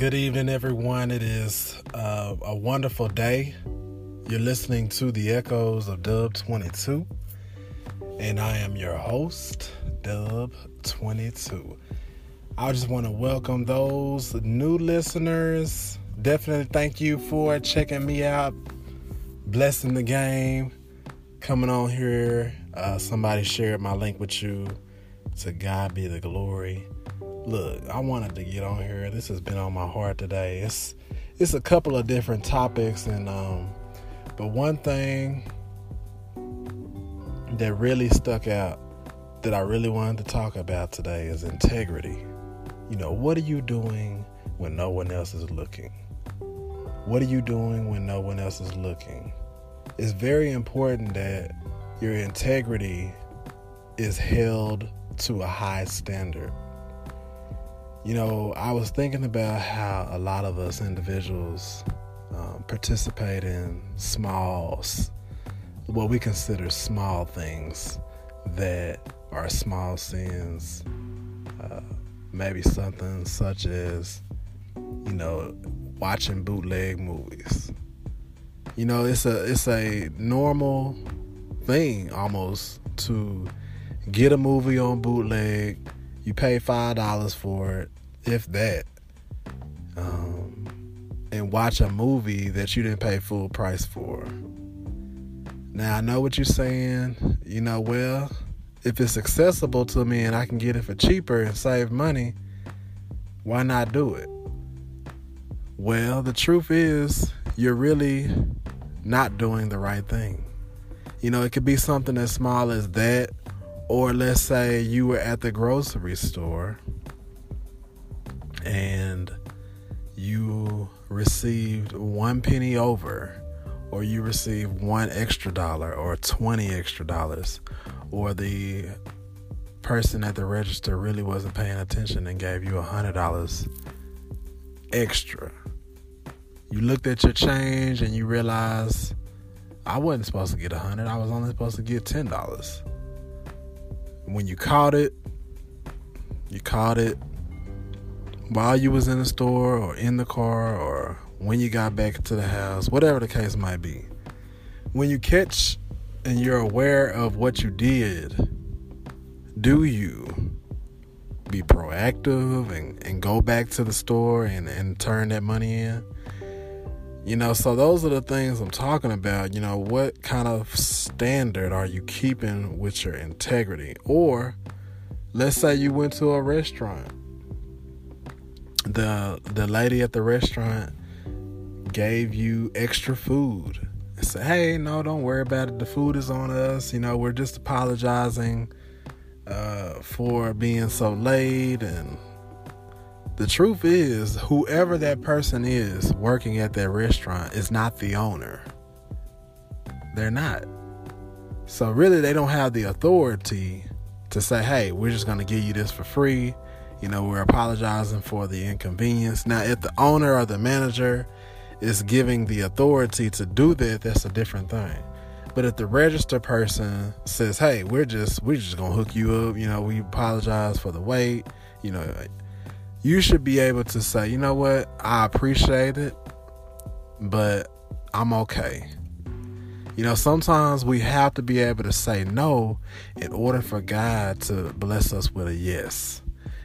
Good evening, everyone. It is uh, a wonderful day. You're listening to the echoes of Dub 22, and I am your host, Dub 22. I just want to welcome those new listeners. Definitely thank you for checking me out, blessing the game, coming on here. Uh, somebody shared my link with you. To God be the glory. Look, I wanted to get on here. This has been on my heart today. It's it's a couple of different topics, and um, but one thing that really stuck out that I really wanted to talk about today is integrity. You know, what are you doing when no one else is looking? What are you doing when no one else is looking? It's very important that your integrity is held to a high standard. You know, I was thinking about how a lot of us individuals um, participate in small, what we consider small things that are small sins. Uh, maybe something such as, you know, watching bootleg movies. You know, it's a it's a normal thing almost to get a movie on bootleg. You pay five dollars for it, if that, um, and watch a movie that you didn't pay full price for. Now I know what you're saying. You know, well, if it's accessible to me and I can get it for cheaper and save money, why not do it? Well, the truth is, you're really not doing the right thing. You know, it could be something as small as that, or let's say you were at the grocery store and you received one penny over, or you received one extra dollar, or 20 extra dollars, or the person at the register really wasn't paying attention and gave you a hundred dollars extra. You looked at your change and you realized I wasn't supposed to get a hundred. I was only supposed to get ten dollars. When you caught it, you caught it while you was in the store or in the car or when you got back to the house, whatever the case might be. When you catch and you're aware of what you did, do you be proactive and, and go back to the store and, and turn that money in? You know, so those are the things I'm talking about. You know, what kind of standard are you keeping with your integrity? Or let's say you went to a restaurant. The the lady at the restaurant gave you extra food. And said, hey, no, don't worry about it. The food is on us. You know, we're just apologizing uh, for being so late and the truth is, whoever that person is working at that restaurant is not the owner. They're not. So, really, they don't have the authority to say, hey, we're just going to give you this for free. You know, we're apologizing for the inconvenience. Now, if the owner or the manager is giving the authority to do that, that's a different thing. But if the register person says, "Hey, we're just we're just gonna hook you up," you know, we apologize for the wait. You know, you should be able to say, you know what, I appreciate it, but I'm okay. You know, sometimes we have to be able to say no in order for God to bless us with a yes.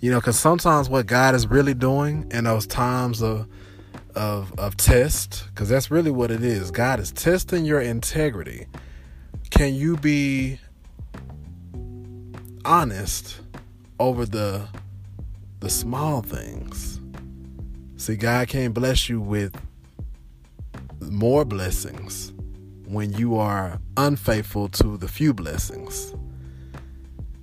You know, because sometimes what God is really doing in those times of of of test, because that's really what it is. God is testing your integrity. Can you be honest over the the small things. See, God can't bless you with more blessings when you are unfaithful to the few blessings.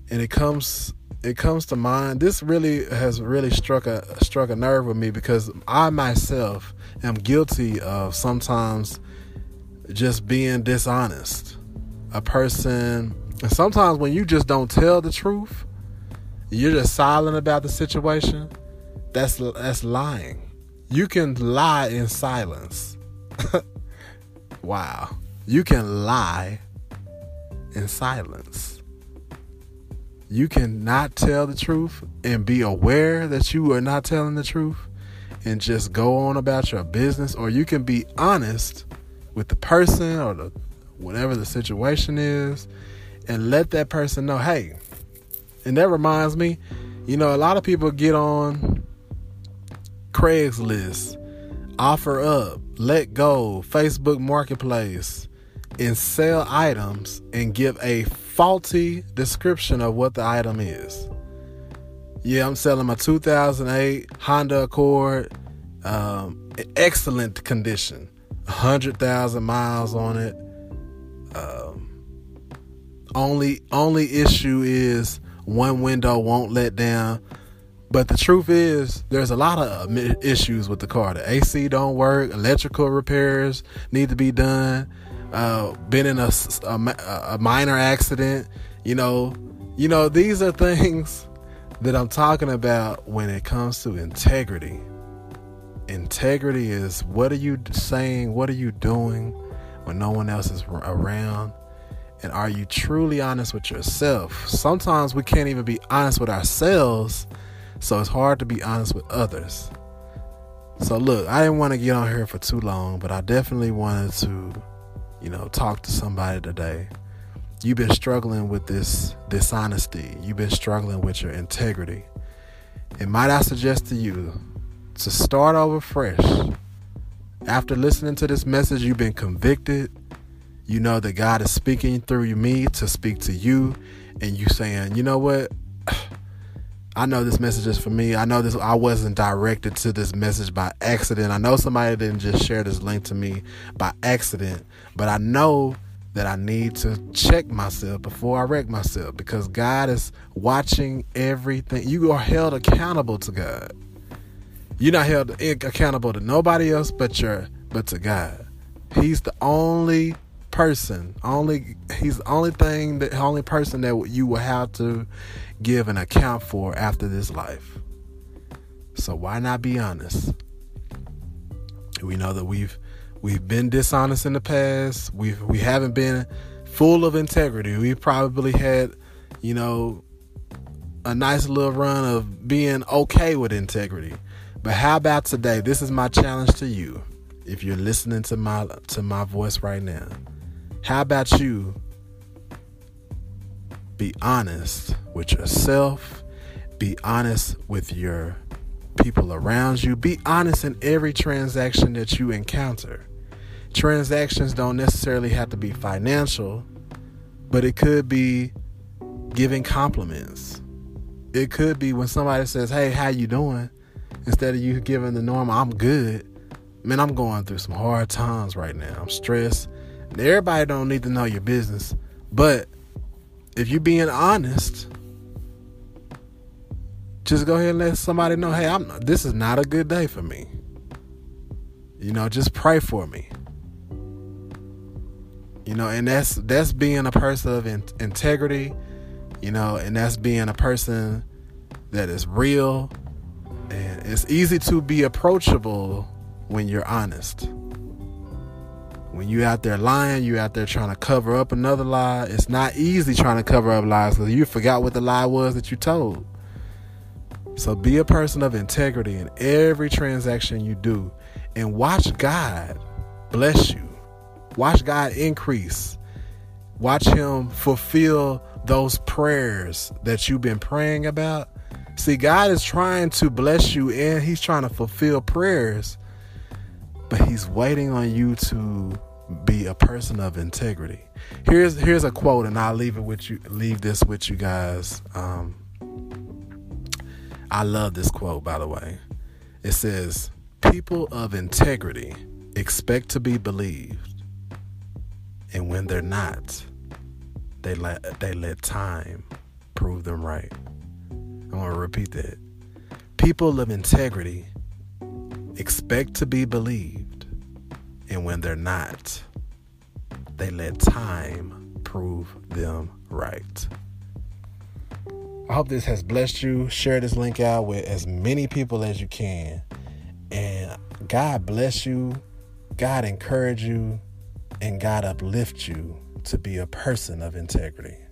And it comes it comes to mind this really has really struck a struck a nerve with me because I myself am guilty of sometimes just being dishonest. A person and sometimes when you just don't tell the truth, you're just silent about the situation, that's that's lying. You can lie in silence. wow. You can lie in silence. You can not tell the truth and be aware that you are not telling the truth and just go on about your business, or you can be honest with the person or the whatever the situation is and let that person know, hey, and that reminds me, you know, a lot of people get on Craigslist, OfferUp, let go, Facebook Marketplace, and sell items and give a faulty description of what the item is. Yeah, I'm selling my 2008 Honda Accord, um, excellent condition, 100,000 miles on it. Um, only only issue is one window won't let down. But the truth is, there's a lot of issues with the car. The AC don't work. Electrical repairs need to be done. Uh, been in a, a, a minor accident. You know, you know these are things that I'm talking about when it comes to integrity. Integrity is what are you saying? What are you doing when no one else is around? And are you truly honest with yourself? Sometimes we can't even be honest with ourselves, so it's hard to be honest with others. So, look, I didn't want to get on here for too long, but I definitely wanted to, you know, talk to somebody today you've been struggling with this dishonesty, you've been struggling with your integrity. And might I suggest to you to start over fresh. After listening to this message, you've been convicted. You know that God is speaking through me to speak to you, and you saying, you know what? I know this message is for me. I know this I wasn't directed to this message by accident. I know somebody didn't just share this link to me by accident, but I know that I need to check myself before I wreck myself because God is watching everything. You are held accountable to God. You're not held accountable to nobody else but your but to God. He's the only person, only he's the only thing that only person that you will have to give an account for after this life. So why not be honest? We know that we've We've been dishonest in the past. We've we haven't been full of integrity. We've probably had, you know, a nice little run of being okay with integrity. But how about today? This is my challenge to you. If you're listening to my to my voice right now, how about you be honest with yourself, be honest with your people around you, be honest in every transaction that you encounter transactions don't necessarily have to be financial, but it could be giving compliments. It could be when somebody says, "Hey, how you doing?" instead of you giving the normal, "I'm good." Man, I'm going through some hard times right now. I'm stressed. Everybody don't need to know your business, but if you're being honest, just go ahead and let somebody know, "Hey, I'm this is not a good day for me." You know, just pray for me. You know, and that's that's being a person of in- integrity, you know, and that's being a person that is real. And it's easy to be approachable when you're honest. When you out there lying, you out there trying to cover up another lie. It's not easy trying to cover up lies because you forgot what the lie was that you told. So be a person of integrity in every transaction you do and watch God bless you Watch God increase. Watch Him fulfill those prayers that you've been praying about. See, God is trying to bless you and He's trying to fulfill prayers, but He's waiting on you to be a person of integrity. Here's here's a quote, and I'll leave it with you. Leave this with you guys. Um, I love this quote, by the way. It says, "People of integrity expect to be believed." And when they're not, they let they let time prove them right. I want to repeat that. People of integrity expect to be believed, and when they're not, they let time prove them right. I hope this has blessed you. Share this link out with as many people as you can. And God bless you. God encourage you and God uplift you to be a person of integrity.